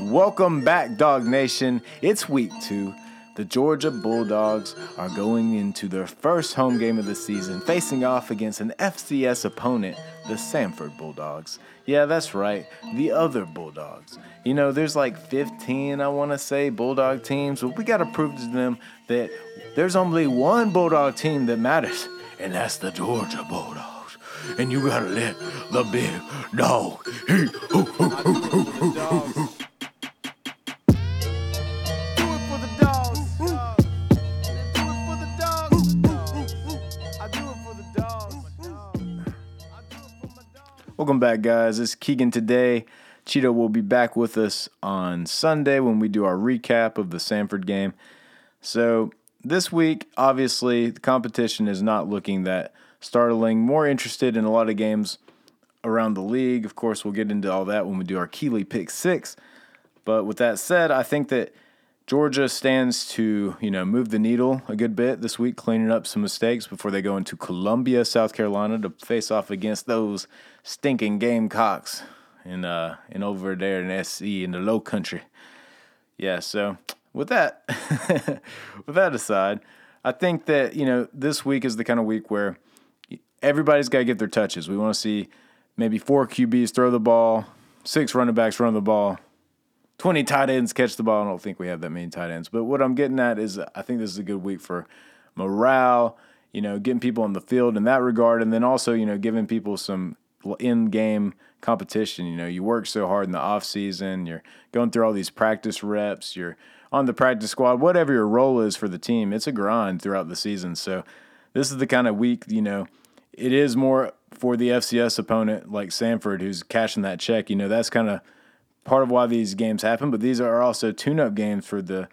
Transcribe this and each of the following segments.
Welcome back, Dog Nation. It's week two. The Georgia Bulldogs are going into their first home game of the season, facing off against an FCS opponent, the Samford Bulldogs. Yeah, that's right, the other Bulldogs. You know, there's like 15, I want to say, Bulldog teams, but we got to prove to them that there's only one Bulldog team that matters, and that's the Georgia Bulldogs. And you gotta let the big dog Welcome back, guys. It's Keegan today. Cheeto will be back with us on Sunday when we do our recap of the Samford game. So, this week, obviously, the competition is not looking that startling. More interested in a lot of games around the league. Of course, we'll get into all that when we do our Keeley Pick Six. But with that said, I think that Georgia stands to, you know, move the needle a good bit this week, cleaning up some mistakes before they go into Columbia, South Carolina to face off against those stinking Gamecocks in uh in over there in SC in the low country. Yeah, so with that with that aside, I think that, you know, this week is the kind of week where everybody's got to get their touches. We want to see maybe four QBs throw the ball, six running backs run the ball, 20 tight ends catch the ball. I don't think we have that many tight ends. But what I'm getting at is I think this is a good week for morale, you know, getting people on the field in that regard. And then also, you know, giving people some in game competition. You know, you work so hard in the off season, you're going through all these practice reps, you're on the practice squad, whatever your role is for the team, it's a grind throughout the season. So this is the kind of week, you know, it is more for the FCS opponent like Samford who's cashing that check. You know, that's kind of part of why these games happen, but these are also tune-up games for the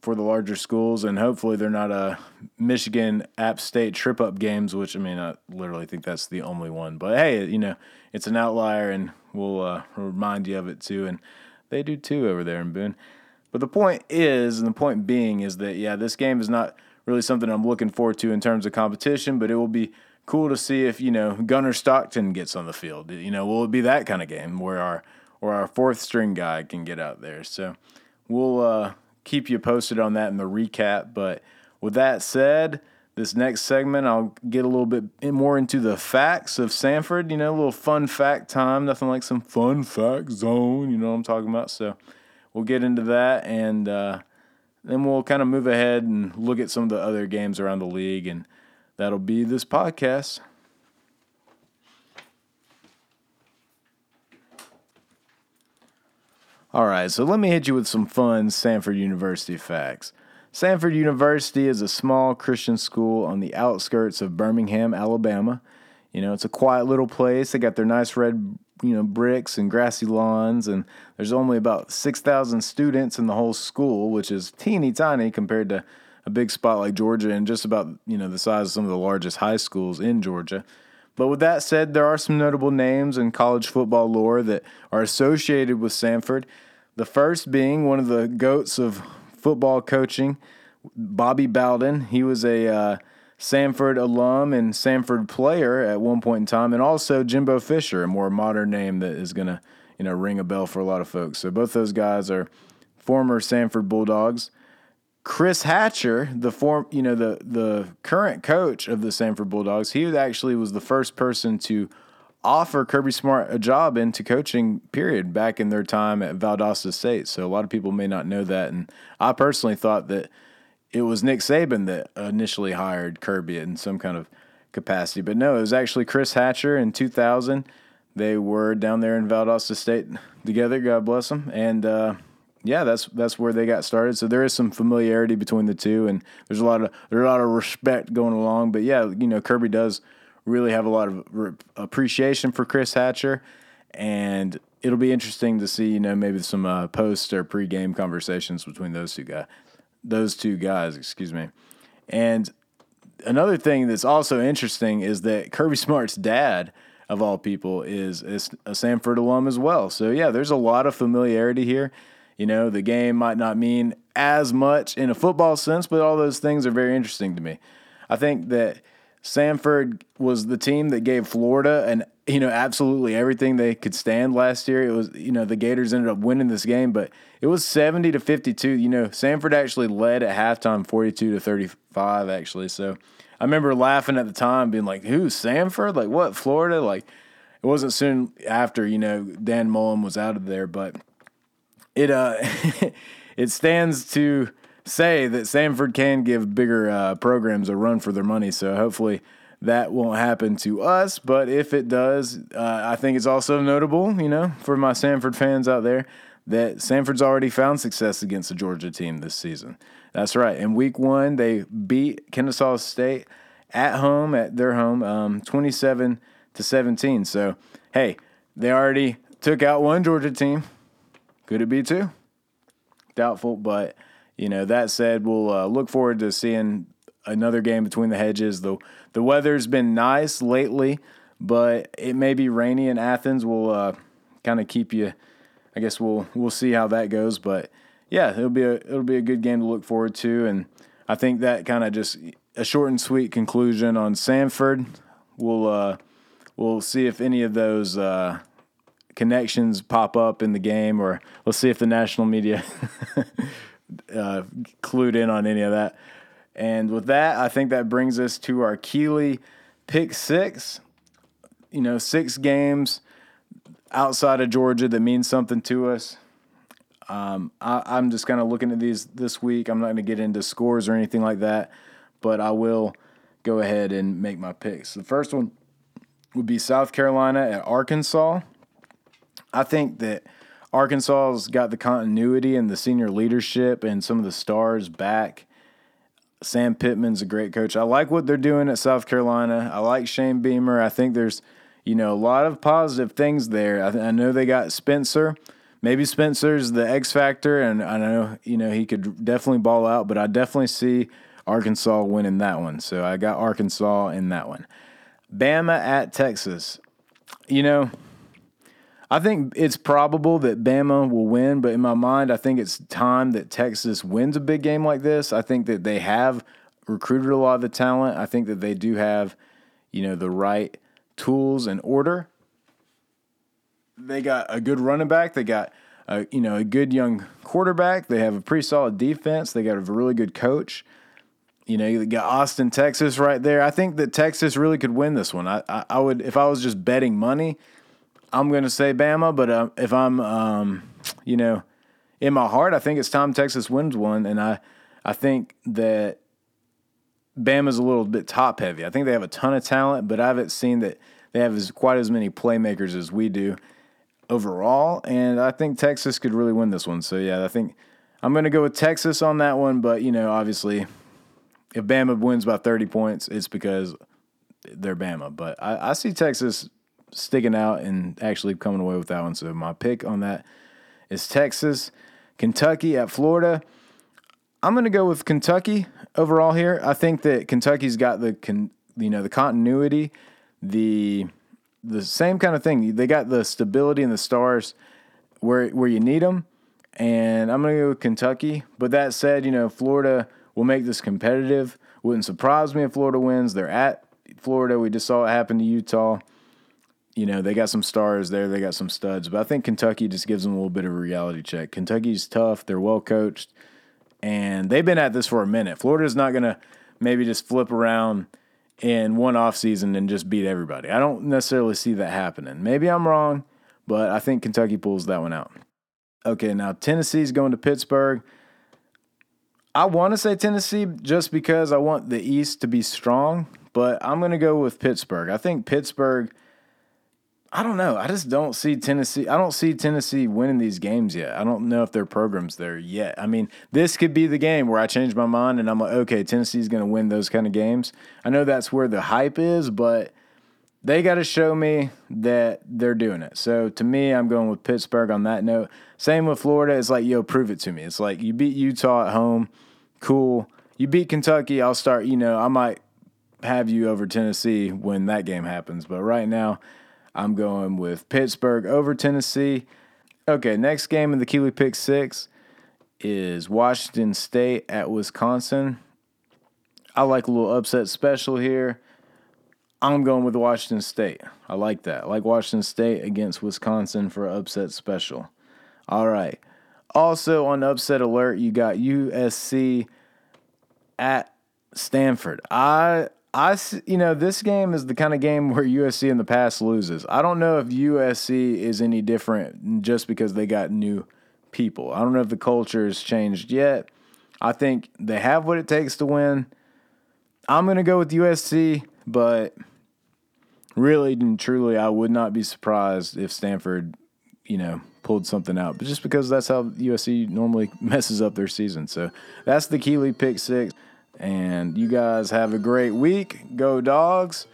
for the larger schools, and hopefully they're not a Michigan App State trip-up games. Which I mean, I literally think that's the only one. But hey, you know, it's an outlier, and we'll uh, remind you of it too. And they do too over there in Boone. But the point is, and the point being is that yeah, this game is not really something I'm looking forward to in terms of competition, but it will be cool to see if you know Gunner Stockton gets on the field. You know, will it be that kind of game where our or our fourth string guy can get out there? So we'll uh, keep you posted on that in the recap. But with that said, this next segment I'll get a little bit more into the facts of Samford. You know, a little fun fact time. Nothing like some fun fact zone. You know what I'm talking about. So we'll get into that and. Uh, then we'll kind of move ahead and look at some of the other games around the league, and that'll be this podcast. All right, so let me hit you with some fun Samford University facts. Samford University is a small Christian school on the outskirts of Birmingham, Alabama. You know, it's a quiet little place. They got their nice red, you know, bricks and grassy lawns, and there's only about 6,000 students in the whole school, which is teeny tiny compared to a big spot like Georgia and just about, you know, the size of some of the largest high schools in Georgia. But with that said, there are some notable names in college football lore that are associated with Samford. The first being one of the goats of football coaching, Bobby Bowden. He was a uh, Samford alum and Samford player at one point in time, and also Jimbo Fisher, a more modern name that is going to you know ring a bell for a lot of folks. So both those guys are former Samford Bulldogs. Chris Hatcher, the form, you know, the the current coach of the Samford Bulldogs, he actually was the first person to offer Kirby Smart a job into coaching. Period. Back in their time at Valdosta State, so a lot of people may not know that, and I personally thought that it was Nick Saban that initially hired Kirby in some kind of capacity, but no, it was actually Chris Hatcher in 2000. They were down there in Valdosta State together. God bless them, and. Uh, yeah, that's that's where they got started. So there is some familiarity between the two, and there's a lot of there's a lot of respect going along. But yeah, you know, Kirby does really have a lot of re- appreciation for Chris Hatcher, and it'll be interesting to see, you know, maybe some uh, post or pre-game conversations between those two guys, those two guys, excuse me. And another thing that's also interesting is that Kirby Smart's dad, of all people, is, is a Samford alum as well. So yeah, there's a lot of familiarity here. You know, the game might not mean as much in a football sense, but all those things are very interesting to me. I think that Samford was the team that gave Florida and you know, absolutely everything they could stand last year. It was, you know, the Gators ended up winning this game, but it was 70 to 52. You know, Samford actually led at halftime 42 to 35, actually. So I remember laughing at the time, being like, who, Samford? Like, what, Florida? Like, it wasn't soon after, you know, Dan Mullen was out of there, but it, uh, it stands to say that Samford can give bigger uh, programs a run for their money. So hopefully, that won't happen to us, but if it does, uh, I think it's also notable, you know, for my Samford fans out there, that Samford's already found success against the Georgia team this season. That's right. In week one, they beat Kennesaw State at home, at their home, um, 27 to 17. So, hey, they already took out one Georgia team. Could it be two? Doubtful, but you know that said, we'll uh, look forward to seeing another game between the hedges. The the weather's been nice lately, but it may be rainy in Athens. We'll uh, kind of keep you. I guess we'll we'll see how that goes, but yeah, it'll be a it'll be a good game to look forward to, and I think that kind of just a short and sweet conclusion on Samford. We'll uh, we'll see if any of those uh, connections pop up in the game, or let's see if the national media uh, clued in on any of that. And with that, I think that brings us to our Keeley pick six. You know, six games outside of Georgia that means something to us. Um, I, am just kind of looking at these this week. I'm not going to get into scores or anything like that, but I will go ahead and make my picks. The first one would be South Carolina at Arkansas. I think that Arkansas's got the continuity and the senior leadership and some of the stars back Sam Pittman's a great coach. I like what they're doing at South Carolina. I like Shane Beamer. I think there's, you know, a lot of positive things there. I, I know they got Spencer. Maybe Spencer's the X factor, and I know you know he could definitely ball out, but I definitely see Arkansas winning that one. So I got Arkansas in that one. Bama at Texas. You know, I think it's probable that Bama will win, but in my mind, I think it's time that Texas wins a big game like this. I think that they have recruited a lot of the talent. I think that they do have, you know, the right tools and order. They got a good running back. They got, a, you know, a good young quarterback. They have a pretty solid defense. They got a really good coach. You know, you got Austin, Texas right there. I think that Texas really could win this one. I, I, I would, if I was just betting money – I'm going to say Bama, but uh, if I'm, um, you know, in my heart, I think it's time Texas wins one, and I, I think that Bama's a little bit top heavy. I think they have a ton of talent, but I haven't seen that they have as quite as many playmakers as we do overall, and I think Texas could really win this one. So yeah, I think I'm going to go with Texas on that one, but you know, obviously, if Bama wins by 30 points, it's because they're Bama. But I, I see Texas sticking out and actually coming away with that one. So my pick on that is Texas, Kentucky at Florida. I'm going to go with Kentucky overall here. I think that Kentucky's got the con, you know the continuity, the the same kind of thing. They got the stability and the stars where where you need them. And I'm going to go with Kentucky. But that said, you know, Florida will make this competitive. Wouldn't surprise me if Florida wins. They're at Florida. We just saw it happen to Utah you know, they got some stars there, they got some studs, but I think Kentucky just gives them a little bit of a reality check. Kentucky's tough, they're well coached, and they've been at this for a minute. Florida's not going to maybe just flip around in one off season and just beat everybody. I don't necessarily see that happening. Maybe I'm wrong, but I think Kentucky pulls that one out. Okay, now Tennessee's going to Pittsburgh. I want to say Tennessee just because I want the East to be strong, but I'm going to go with Pittsburgh. I think Pittsburgh I don't know. I just don't see Tennessee. I don't see Tennessee winning these games yet. I don't know if their program's there yet. I mean, this could be the game where I change my mind and I'm like, okay, Tennessee's going to win those kind of games. I know that's where the hype is, but they got to show me that they're doing it. So to me, I'm going with Pittsburgh on that note. Same with Florida. It's like, yo, prove it to me. It's like you beat Utah at home, cool. You beat Kentucky, I'll start, you know, I might have you over Tennessee when that game happens. But right now, I'm going with Pittsburgh over Tennessee. Okay, next game in the Kiwi Pick Six is Washington State at Wisconsin. I like a little upset special here. I'm going with Washington State. I like that. I like Washington State against Wisconsin for upset special. All right. Also on upset alert, you got USC at Stanford. I I you know this game is the kind of game where USC in the past loses. I don't know if USC is any different just because they got new people. I don't know if the culture has changed yet. I think they have what it takes to win. I'm going to go with USC, but really and truly I would not be surprised if Stanford, you know, pulled something out. But just because that's how USC normally messes up their season. So that's the Keeley pick 6. And you guys have a great week. Go dogs.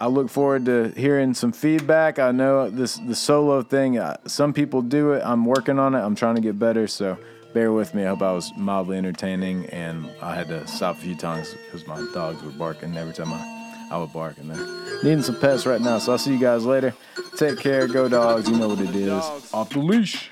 I look forward to hearing some feedback. I know this the solo thing. uh, Some people do it. I'm working on it. I'm trying to get better. So bear with me. I hope I was mildly entertaining, and I had to stop a few times because my dogs were barking every time I, I would bark, and they're needing some pets right now. So I'll see you guys later. Take care. Go dogs. You know what it is. Off the leash.